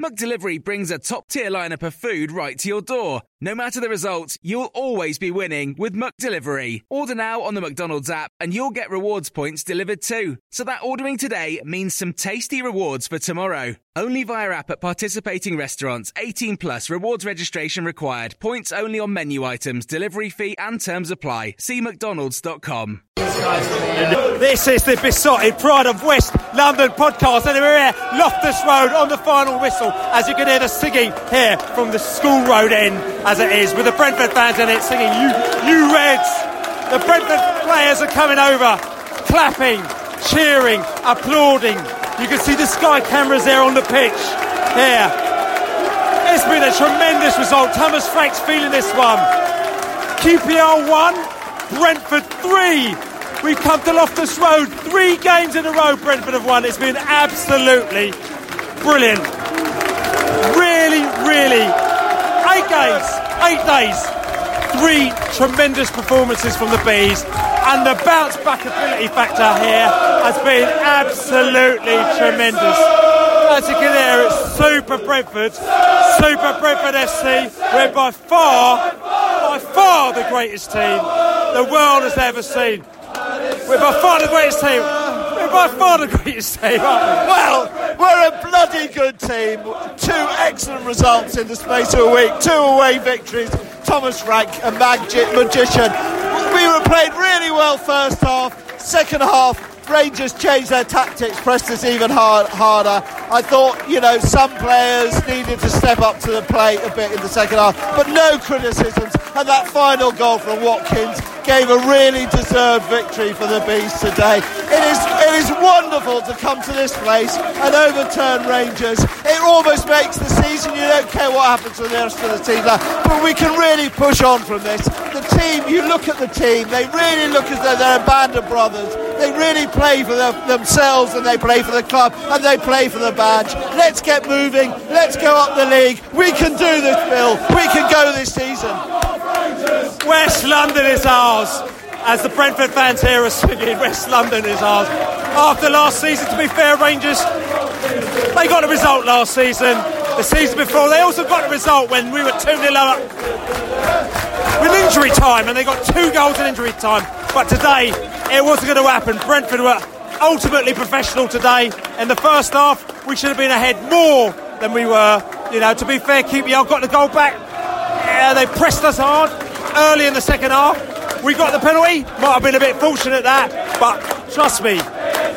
McDelivery brings a top tier lineup of food right to your door. No matter the result, you'll always be winning with McDelivery. Order now on the McDonald's app and you'll get rewards points delivered too. So that ordering today means some tasty rewards for tomorrow. Only via app at participating restaurants. 18 plus rewards registration required. Points only on menu items, delivery fee and terms apply. See mcdonalds.com. This is the Beesotted Pride of West London podcast, and we're here, Loftus Road, on the final whistle, as you can hear the singing here from the school road end, as it is, with the Brentford fans in it singing, You, you Reds! The Brentford players are coming over, clapping, cheering, applauding. You can see the Sky cameras there on the pitch. Here. It's been a tremendous result. Thomas Frank's feeling this one. QPR 1, Brentford 3. We've come to Loftus Road three games in a row. Brentford have won. It's been absolutely brilliant. Really, really. Eight games, eight days, three tremendous performances from the Bees, and the bounce back ability factor here has been absolutely tremendous. As you can hear, it's Super Brentford, Super Brentford FC. We're by far, by far the greatest team the world has ever seen. We're by far the greatest team. We're by far the greatest team, Well, we're a bloody good team. Two excellent results in the space of a week. Two away victories. Thomas Frank, a magic magician. We were played really well first half. Second half, Rangers changed their tactics, pressed us even hard, harder. I thought, you know, some players needed to step up to the plate a bit in the second half, but no criticisms. And that final goal from Watkins gave a really deserved victory for the Bees today. It is, it is wonderful to come to this place and overturn Rangers. It almost makes the season, you don't care what happens to the rest of the team, but we can really push on from this. The team, you look at the team, they really look as though they're a band of brothers. They really play for the, themselves and they play for the club and they play for the badge. Let's get moving. Let's go up the league. We can do this, Bill. We can go this season. West London is ours. As the Brentford fans here are singing, West London is ours. After last season, to be fair, Rangers, they got a result last season. The season before, they also got a result when we were 2 0 up with injury time, and they got two goals in injury time. But today, it wasn't going to happen. Brentford were ultimately professional today. In the first half, we should have been ahead more than we were. You know, to be fair, QPR got the goal back. Yeah, they pressed us hard early in the second half. We got the penalty. Might have been a bit fortunate that, but trust me,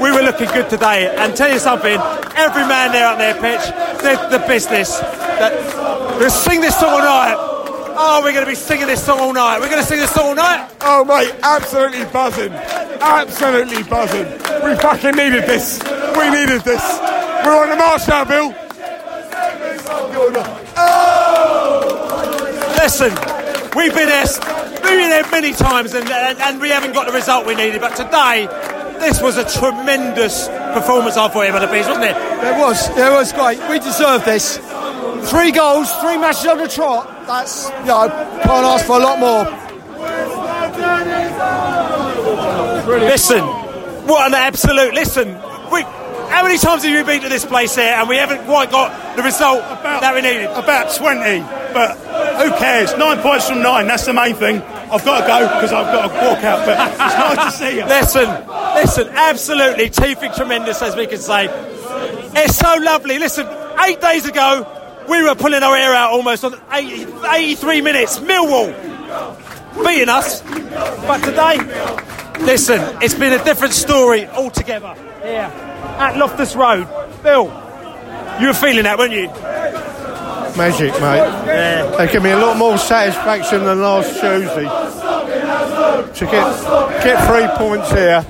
we were looking good today. And tell you something, every man there on their pitch did the business. That we'll sing this song all night. Oh, we're going to be singing this song all night. We're going to sing this song all night. Oh, mate, absolutely buzzing. Absolutely buzzing. We fucking needed this. We needed this. We're on the march now, Bill. Oh! Listen, we've been there, we've been there many times, and, and, and we haven't got the result we needed. But today, this was a tremendous performance. I thought, by the Bees, wasn't it? It was. It was great. We deserved this. Three goals, three matches on the trot. That's, you know, can't ask for a lot more. Listen, what an absolute listen. We, how many times have you been to this place here and we haven't quite got the result that we needed? About 20, but who cares? Nine points from nine, that's the main thing. I've got to go because I've got to walk out, but it's nice to see you. Listen, listen, absolutely teething tremendous, as we can say. It's so lovely. Listen, eight days ago, we were pulling our hair out almost on 80, 83 minutes. Millwall beating us. But today, listen, it's been a different story altogether. here at Loftus Road. Bill, you were feeling that, weren't you? Magic, mate. Yeah. They give me a lot more satisfaction than last Tuesday. To get get three points here,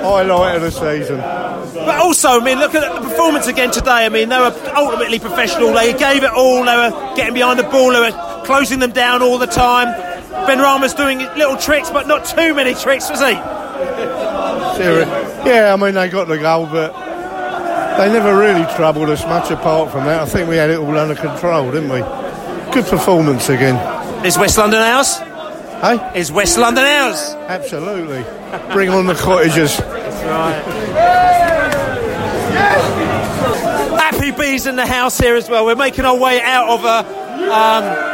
highlight of the season. But also, I mean, look at the performance again today. I mean, they were ultimately professional. They gave it all. They were getting behind the ball. They were closing them down all the time. Benrahma's doing little tricks, but not too many tricks, was he? Yeah, I mean they got the goal, but they never really troubled us much. Apart from that, I think we had it all under control, didn't we? Good performance again. Is West London ours? Hey? Is West London ours? Absolutely. Bring on the cottagers. That's right. Happy bees in the house here as well. We're making our way out of a. um,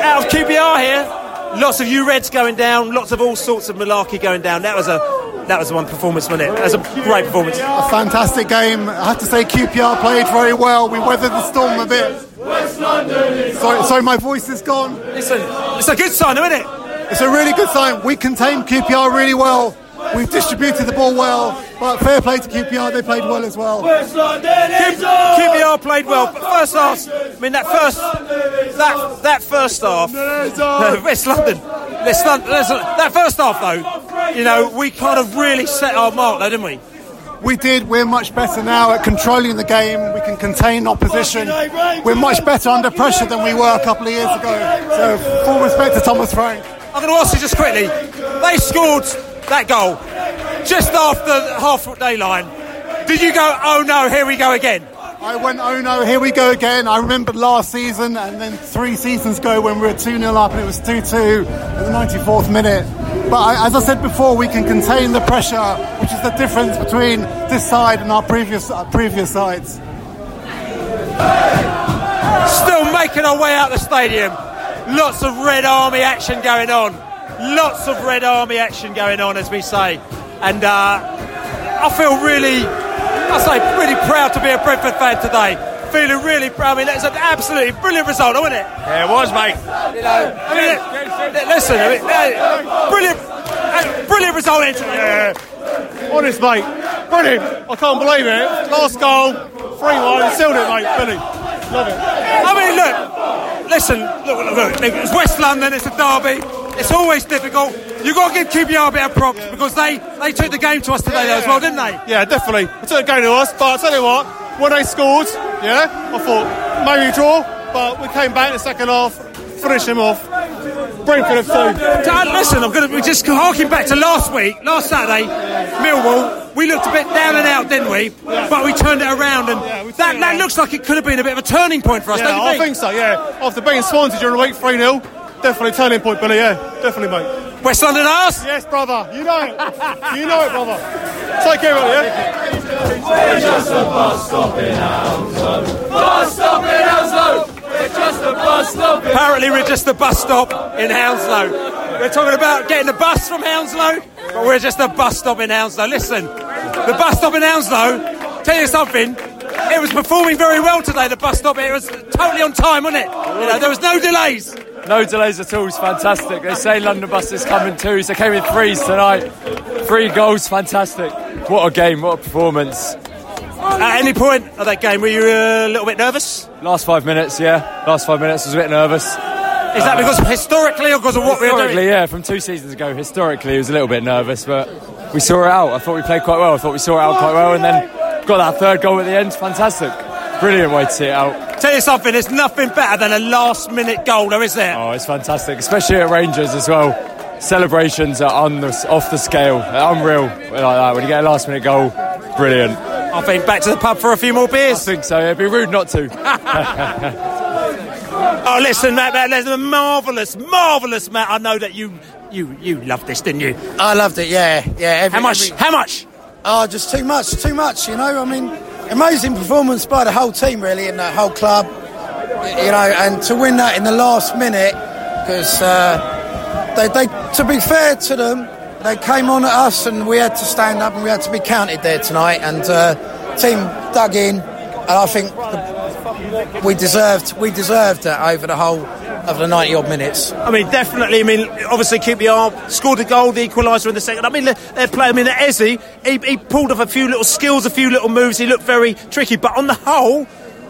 out of QPR here. Lots of U Reds going down. Lots of all sorts of malarkey going down. That was a that was one performance, wasn't it? That was a great performance. A fantastic game. I have to say, QPR played very well. We weathered the storm a bit. Sorry, sorry, my voice is gone. Listen, it's a good sign, isn't it? It's a really good sign. We contained QPR really well. We've distributed the ball well, but fair play to QPR. They played well as well. QPR played well, but first half. I mean, that first that that first half. West London, West London. That first half, though, you know, we kind of really set our mark, though, didn't we? We did. We're much better now at controlling the game. We can contain opposition. We're much better under pressure than we were a couple of years ago. So, full respect to Thomas Frank. I'm going to ask you just quickly. They scored that goal just after the half foot day line. Did you go, oh no, here we go again? I went, oh no, here we go again. I remembered last season and then three seasons ago when we were 2 0 up and it was 2 2 at the 94th minute. But I, as I said before, we can contain the pressure, which is the difference between this side and our previous, our previous sides. Still making our way out of the stadium. Lots of Red Army action going on. Lots of Red Army action going on, as we say. And uh, I feel really, I say, really proud to be a Brentford fan today. Feeling really proud. I mean, that's an absolutely brilliant result, wasn't it? Yeah, it was, mate. You know, I mean, li- listen, I mean, uh, brilliant, brilliant result. Into Yeah. Honest, mate. Brilliant. I can't believe it. Last goal, 3 1, sealed it, mate. Billy. Love it. I mean, look, listen, look, look, look, it's West London, it's a derby. It's always difficult. You've got to give QPR a bit of props because they, they took the game to us today though, as well, didn't they? Yeah, definitely. They took the game to us, but I'll tell you what, when they scored, yeah, I thought maybe a draw, but we came back in the second half, finished them off. Brentford have two. Listen, I'm going to just harking back to last week, last Saturday, Millwall. We looked a bit down and out, didn't we? But we turned it around, and that, that looks like it could have been a bit of a turning point for us, Yeah, don't you I think? so, yeah. After beating Swansea during the week 3 0, definitely turning point, Billy, yeah. Definitely, mate. West London arse? Yes, brother. You know it. you know it, brother. Take care of it, yeah? We're just a bus stop in Hounslow. Bus stop in Hounslow. We're just a bus stop in Apparently, we're just the bus stop in Hounslow. We're talking about getting the bus from Hounslow, but we're just a bus stop in Hounslow. Listen, the bus stop in Hounslow, tell you something, it was performing very well today, the bus stop. It was totally on time, wasn't it? You know, there was no delays. No delays at all. It's fantastic. They say London bus is coming too. So came in threes tonight. Three goals, fantastic. What a game! What a performance. At any point of that game, were you a little bit nervous? Last five minutes, yeah. Last five minutes I was a bit nervous. Is that because historically or because of what we were Historically, yeah. From two seasons ago, historically, I was a little bit nervous, but we saw it out. I thought we played quite well. I thought we saw it out quite well, and then got that third goal at the end. Fantastic. Brilliant way to see it out. Tell you something, there's nothing better than a last minute goal, though, is there? Oh, it's fantastic, especially at Rangers as well. Celebrations are on the, off the scale, They're unreal like that. When you get a last minute goal, brilliant. I think back to the pub for a few more beers. I think so. It'd be rude not to. Oh, listen, Matt, Matt, there's a marvellous, marvellous, Matt. I know that you, you, you loved this, didn't you? I loved it, yeah, yeah. Every, How much? every- How much? oh, just too much, too much. You know, I mean, amazing performance by the whole team, really, and the whole club. You know, and to win that in the last minute, because uh, they, they, to be fair to them, they came on at us, and we had to stand up, and we had to be counted there tonight. And uh, team dug in, and I think the, we deserved we deserved that over the whole of the 90 odd minutes. I mean, definitely. I mean, obviously, QPR scored a goal, the equaliser in the second. I mean, they're playing. I mean, Eze, he, he pulled off a few little skills, a few little moves. He looked very tricky, but on the whole,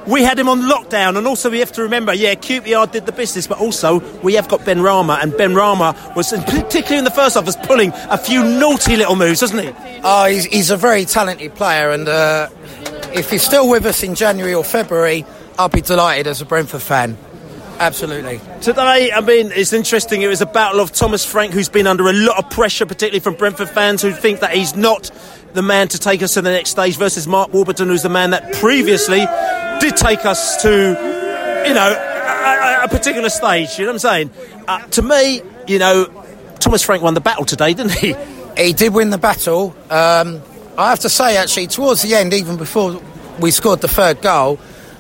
we had him on lockdown, and also we have to remember, yeah, QPR did the business, but also we have got Benrahma, and Benrahma was, particularly in the first half, was pulling a few naughty little moves, doesn't he? Oh, he's, he's a very talented player, and uh, if he's still with us in January or February, I'll be delighted as a Brentford fan. Absolutely. Today, I mean, it's interesting. It was a battle of Thomas Frank, who's been under a lot of pressure, particularly from Brentford fans who think that he's not the man to take us to the next stage, versus Mark Warburton, who's the man that previously did take us to, you know, a, a particular stage. You know what I'm saying? Uh, to me, you know, Thomas Frank won the battle today, didn't he? He did win the battle. Um, I have to say, actually, towards the end, even before we scored the third goal,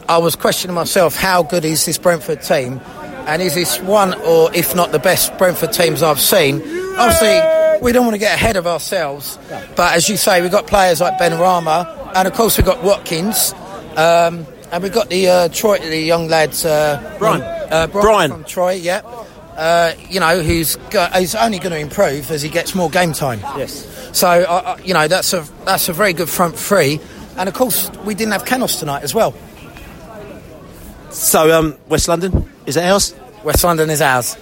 I was questioning myself how good is this Brentford team? And is this one, or if not the best Brentford teams I've seen? Obviously, we don't want to get ahead of ourselves, but as you say, we've got players like Benrahma, and of course, we've got Watkins. Um, and we've got the uh, Troy, the young lads, uh, Bryan. uh, Bryan, Bryan. from Troy, yeah. Uh, you know, who's go- who's only going to improve as he gets more game time. Yes. So, uh, uh, you know, that's a that's a very good front three, and of course, we didn't have Canos tonight as well. So, um, West London, is it ours? West London is ours.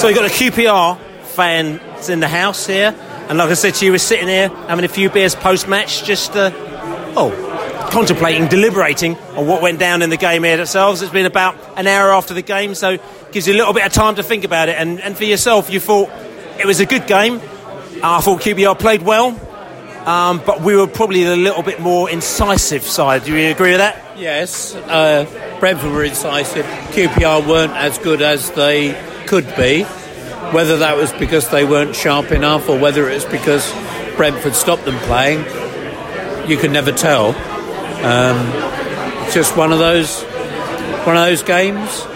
So we've got a QPR fans in the house here, and like I said to you, we're sitting here having a few beers post-match, just uh, oh, contemplating, deliberating on what went down in the game here ourselves. It's been about an hour after the game, so gives you a little bit of time to think about it. And, and for yourself, you thought it was a good game. I thought QPR played well, um, but we were probably a little bit more incisive side. Do you agree with that? Yes, uh, Brentford were incisive. QPR weren't as good as they could be. Whether that was because they weren't sharp enough or whether it was because Brentford stopped them playing, you can never tell. Um, just one of those one of those games.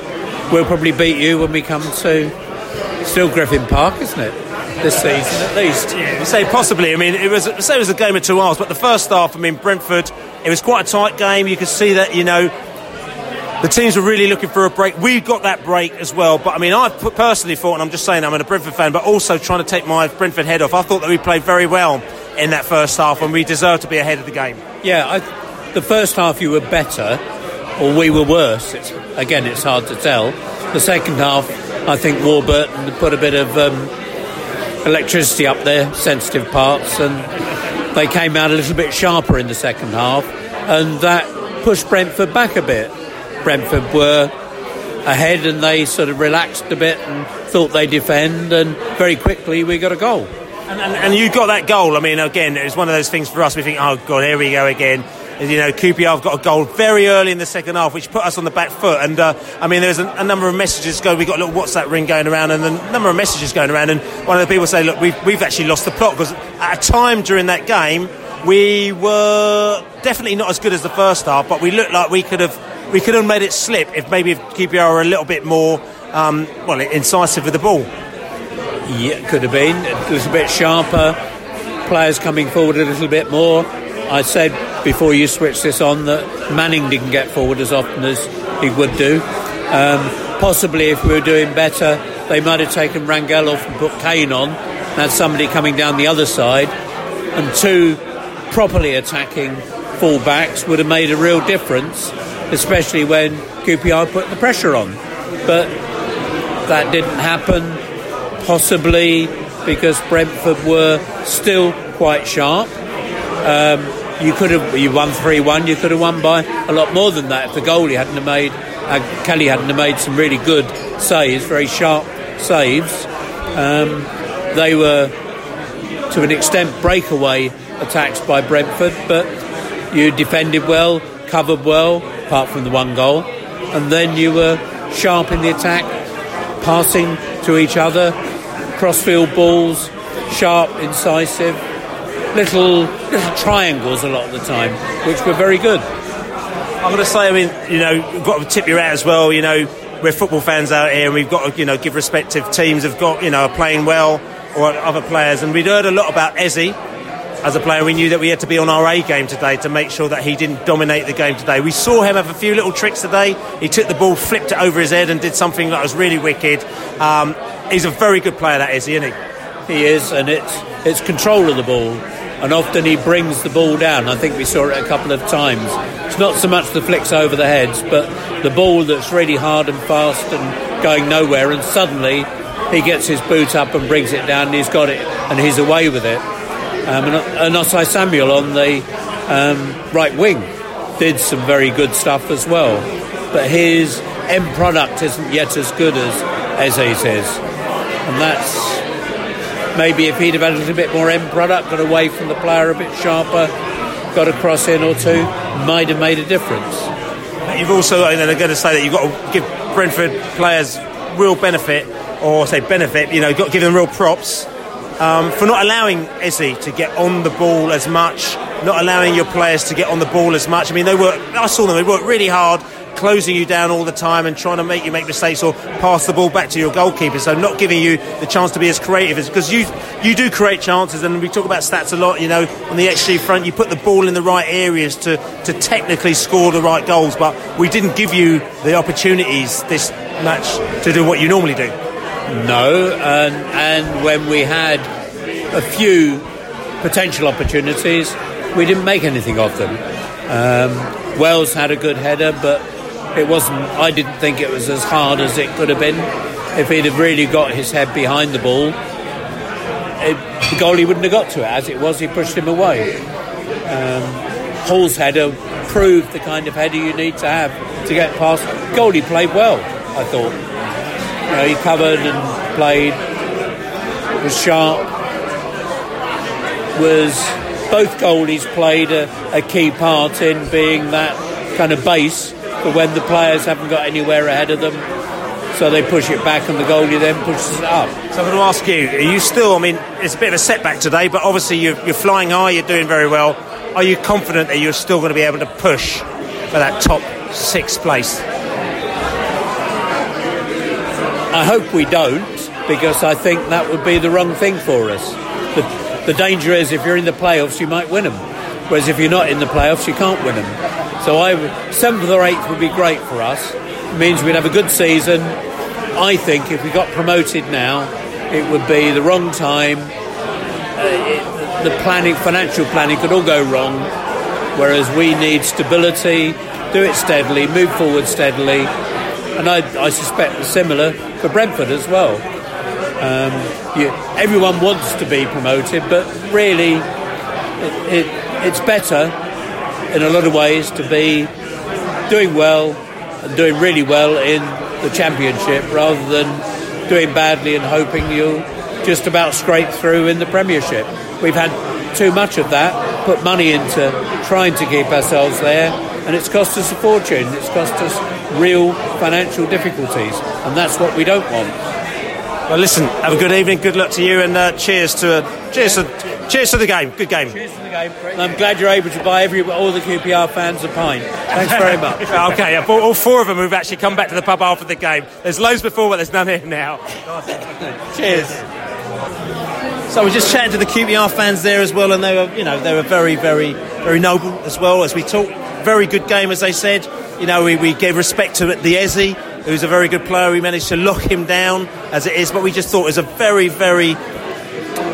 We'll probably beat you when we come to still Griffin Park, isn't it? This season, at least. Yeah, say possibly. I mean, it was say it was a game of two halves, but the first half, I mean, Brentford, it was quite a tight game. You could see that, you know, the teams were really looking for a break. We got that break as well, but I mean, I personally thought, and I'm just saying, I'm a Brentford fan, but also trying to take my Brentford head off. I thought that we played very well in that first half, and we deserved to be ahead of the game. Yeah, I, the first half you were better, or we were worse. It's, again, it's hard to tell. The second half, I think Warburton put a bit of um, electricity up there, sensitive parts, and they came out a little bit sharper in the second half, and that pushed Brentford back a bit. Brentford were ahead and they sort of relaxed a bit and thought they'd defend, and very quickly we got a goal. And, and, and you got that goal. I mean, again, it was one of those things for us. We think, oh god, here we go again. You know, QPR have got a goal very early in the second half, which put us on the back foot. And uh, I mean, there's a, a, number of messages go. We got a little WhatsApp ring going around, and a number of messages going around. And one of the people say, look, we've, we've actually lost the plot because at a time during that game, we were definitely not as good as the first half, but we looked like we could have we could have made it slip if maybe if QPR were a little bit more um, well incisive with the ball. Yeah, could have been a little bit sharper. Players coming forward a little bit more. I said before you switch this on that Manning didn't get forward as often as he would do. Um, possibly if we were doing better, they might have taken Rangel off and put Kane on. Had somebody coming down the other side, and two properly attacking fullbacks would have made a real difference, especially when QPR put the pressure on. But that didn't happen, possibly because Brentford were still quite sharp. Um, you could have you won three one. You could have won by a lot more than that if the goalie hadn't have made uh, Kelly hadn't have made some really good saves, very sharp saves. Um, they were to an extent breakaway attacks by Brentford, but you defended well, covered well, apart from the one goal, and then you were sharp in the attack, passing to each other, crossfield balls, sharp, incisive, little little triangles a lot of the time, which were very good. I'm going to say, I mean, you know, we've got to tip your hat as well. You know, we're football fans out here, and we've got to, you know, give respective teams have got, you know, are playing well or other players. And we'd heard a lot about Eze, as a player. We knew that we had to be on our A game today to make sure that he didn't dominate the game today. We saw him have a few little tricks today. He took the ball, flipped it over his head, and did something that was really wicked. Um, he's a very good player, that is, isn't he? He is, and it's it's control of the ball, and often he brings the ball down. I think we saw it a couple of times. It's not so much the flicks over the heads, but the ball that's really hard and fast and going nowhere, and suddenly he gets his boot up and brings it down, and he's got it, and he's away with it. Um, and, and Osai Samuel on the um, right wing did some very good stuff as well, but his end product isn't yet as good as Eze is, and that's maybe if he'd have had a bit more end product, got away from the player a bit sharper, got a cross in or two, might have made a difference. You've also, and I'm going to say that you've got to give Brentford players real benefit, or say benefit, you know, got to give them real props um, for not allowing Eze to get on the ball as much, not allowing your players to get on the ball as much. I mean, they work, I saw them, they worked really hard closing you down all the time and trying to make you make mistakes or pass the ball back to your goalkeeper. So not giving you the chance to be as creative as because you you do create chances and we talk about stats a lot. You know, on the XG front, you put the ball in the right areas to to technically score the right goals, but we didn't give you the opportunities this match to do what you normally do. No, and and when we had a few potential opportunities, we didn't make anything of them. Um, Wells had a good header, but it wasn't. I didn't think it was as hard as it could have been. If he'd have really got his head behind the ball, it, the goalie wouldn't have got to it. As it was, he pushed him away. Um, Hall's header proved the kind of header you need to have to get past. Goalie played well, I thought. You know, he covered and played. Was sharp. Was both goalies played a, a key part in being that kind of base but when the players haven't got anywhere ahead of them, so they push it back and the goalie then pushes it up. So I'm going to ask you: Are you still? I mean, it's a bit of a setback today, but obviously you're, you're flying high. You're doing very well. Are you confident that you're still going to be able to push for that top sixth place? I hope we don't, because I think that would be the wrong thing for us. The, the danger is if you're in the playoffs, you might win them, whereas if you're not in the playoffs, you can't win them. So I, seventh or eighth would be great for us. It means we'd have a good season. I think if we got promoted now, it would be the wrong time. Uh, the planning, financial planning, could all go wrong. Whereas we need stability, do it steadily, move forward steadily, and I, I suspect similar for Brentford as well. Um, you, everyone wants to be promoted, but really, it, it's better in a lot of ways to be doing well and doing really well in the championship rather than doing badly and hoping you'll just about scrape through in the premiership. We've had too much of that, put money into trying to keep ourselves there, and it's cost us a fortune. It's cost us real financial difficulties, and that's what we don't want. Well, listen, have a good evening, good luck to you, and uh, cheers to uh, cheers to cheers to the game. Good game. Cheers to the game. I'm glad you're able to buy every all the QPR fans a pint. Thanks very much. okay, all four of them who've actually come back to the pub after the game. There's loads before, but there's none here now. cheers. So we're just chatting to the QPR fans there as well, and they were, you know, they were very, very, very noble as well as we talked. Very good game, as they said. You know, we, we gave respect to the Eze who's a very good player. We managed to lock him down as it is, but we just thought it was a very, very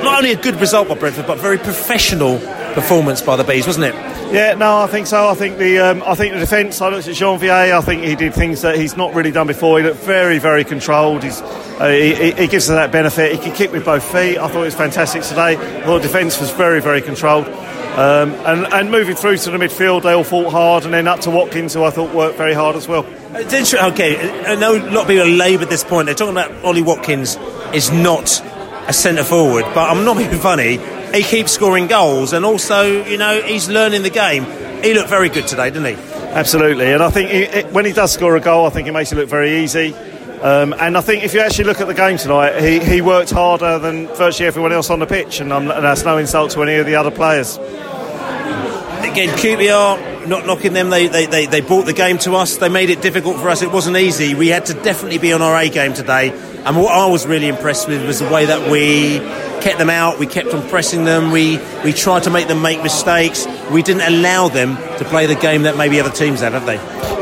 not only a good result by Brentford, but very professional performance by the Bees, wasn't it? Yeah, no, I think so. I think the um, I think the defence. I looked at Jeanvier. I think he did things that he's not really done before. He looked very, very controlled. He's uh, he, he, gives us that benefit. He can kick with both feet. I thought it was fantastic today. I thought defence was very, very controlled. Um, and, and moving through to the midfield, they all fought hard, and then up to Watkins, who I thought worked very hard as well. It's interesting. Okay, I know a lot of people are laboured this point. They're talking about Ollie Watkins is not a centre forward, but I'm not being funny. He keeps scoring goals, and also, you know, he's learning the game. He looked very good today, didn't he? Absolutely, and I think he, it, when he does score a goal, I think it makes it look very easy. Um, and I think if you actually look at the game tonight, he, he worked harder than virtually everyone else on the pitch, and, and that's no insult to any of the other players. Again, QPR not knocking them. They, they, they, they brought the game to us. They made it difficult for us. It wasn't easy. We had to definitely be on our A game today. And what I was really impressed with was the way that we kept them out. We kept on pressing them. We, we tried to make them make mistakes. We didn't allow them to play the game that maybe other teams had, have they?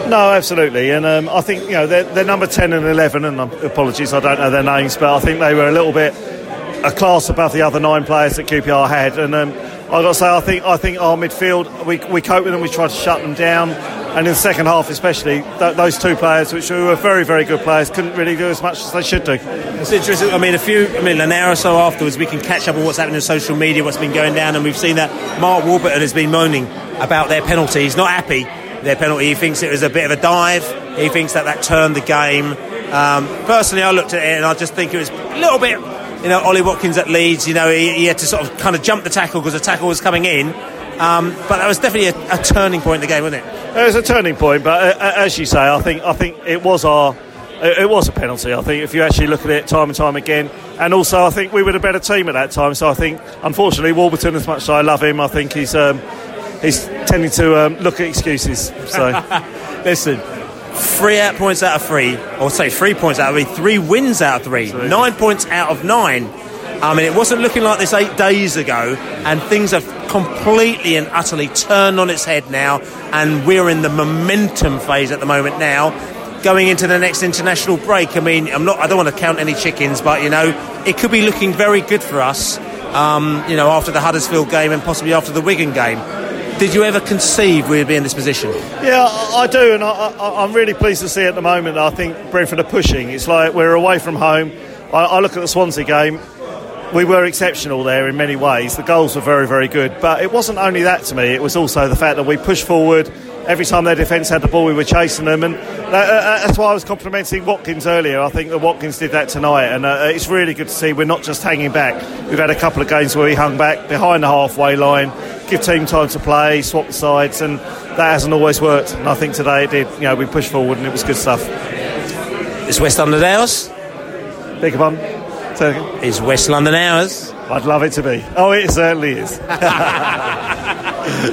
No, absolutely, and um, I think you know they're, they're, number ten and eleven, and um, apologies, I don't know their names, but I think they were a little bit a class above the other nine players that QPR had, and um, I've got to say, I think I think our midfield we we coped with them, we try to shut them down, and in the second half especially, th- those two players, which were very very good players, couldn't really do as much as they should do. It's interesting. I mean, a few, I mean, an hour or so afterwards, we can catch up on what's happening in social media, what's been going down, and we've seen that Mark Warburton has been moaning about their penalty. He's not happy their penalty. He thinks it was a bit of a dive. He thinks that that turned the game. Um, personally, I looked at it and I just think it was a little bit, you know, Ollie Watkins at Leeds, you know, he, he had to sort of kind of jump the tackle because the tackle was coming in. Um, but that was definitely a, a, turning point in the game, wasn't it? It was a turning point, but uh, as you say, I think I think it was our it was a penalty. I think if you actually look at it time and time again, and also I think we were the better team at that time. So I think, unfortunately, Warburton, as much as I love him, I think he's um, he's tending to um, look at excuses. So, listen, three out points out of three, or say three points out of three, three wins out of three, nine points out of nine. I mean, it wasn't looking like this eight days ago, and things have completely and utterly turned on its head now, and we're in the momentum phase at the moment now. Going into the next international break, I mean, I'm not. I don't want to count any chickens, but you know, it could be looking very good for us. Um, you know, after the Huddersfield game and possibly after the Wigan game. Did you ever conceive we'd be in this position? Yeah, I do, and I, am really pleased to see at the moment. I think Brentford are pushing. It's like we're away from home. I, I look at the Swansea game. We were exceptional there in many ways. The goals were very, very good. But it wasn't only that to me, it was also the fact that we pushed forward, every time their defence had the ball, we were chasing them, and uh, uh, that's why I was complimenting Watkins earlier. I think that Watkins did that tonight, and uh, it's really good to see we're not just hanging back. We've had a couple of games where we hung back behind the halfway line, give team time to play, swap the sides, and that hasn't always worked. And I think today it did. You know, we pushed forward, and it was good stuff. Is West London ours? Beg your pardon? Is West London ours? I'd love it to be. Oh, it certainly is. All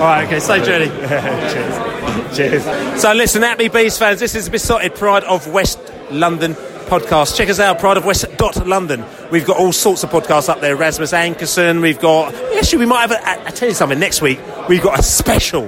right, okay, safe journey. Cheers. Cheers. So, listen, Happy Bees fans, this is the Beesotted Pride of West London podcast. Check us out, Pride of West London. We've got all sorts of podcasts up there. Rasmus Ankerson, we've got. Actually, we might have. A, I tell you something. Next week, we've got a special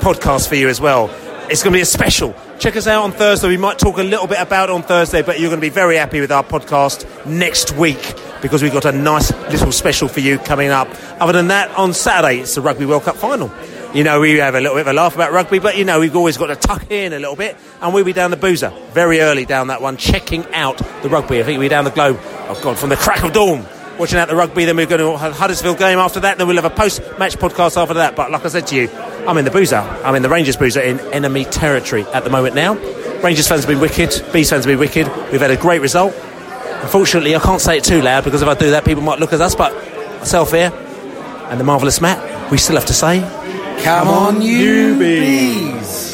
podcast for you as well. It's going to be a special. Check us out on Thursday. We might talk a little bit about it on Thursday, but you're going to be very happy with our podcast next week because we've got a nice little special for you coming up. Other than that, on Saturday, it's the Rugby World Cup final. You know, we have a little bit of a laugh about rugby, but you know, we've always got to tuck in a little bit, and we'll be down the boozer very early down that one, checking out the rugby. I think we'll be down the globe, oh God, from the crack of dawn watching out the rugby. Then we're going to have Huddersfield game after that. Then we'll have a post-match podcast after that. But like I said to you, I'm in the boozer. I'm in the Rangers boozer in enemy territory at the moment now. Rangers fans have been wicked. Bees fans have been wicked. We've had a great result. Unfortunately, I can't say it too loud because if I do that, people might look at us. But myself here and the marvellous Matt, we still have to say, "Come on, you bees."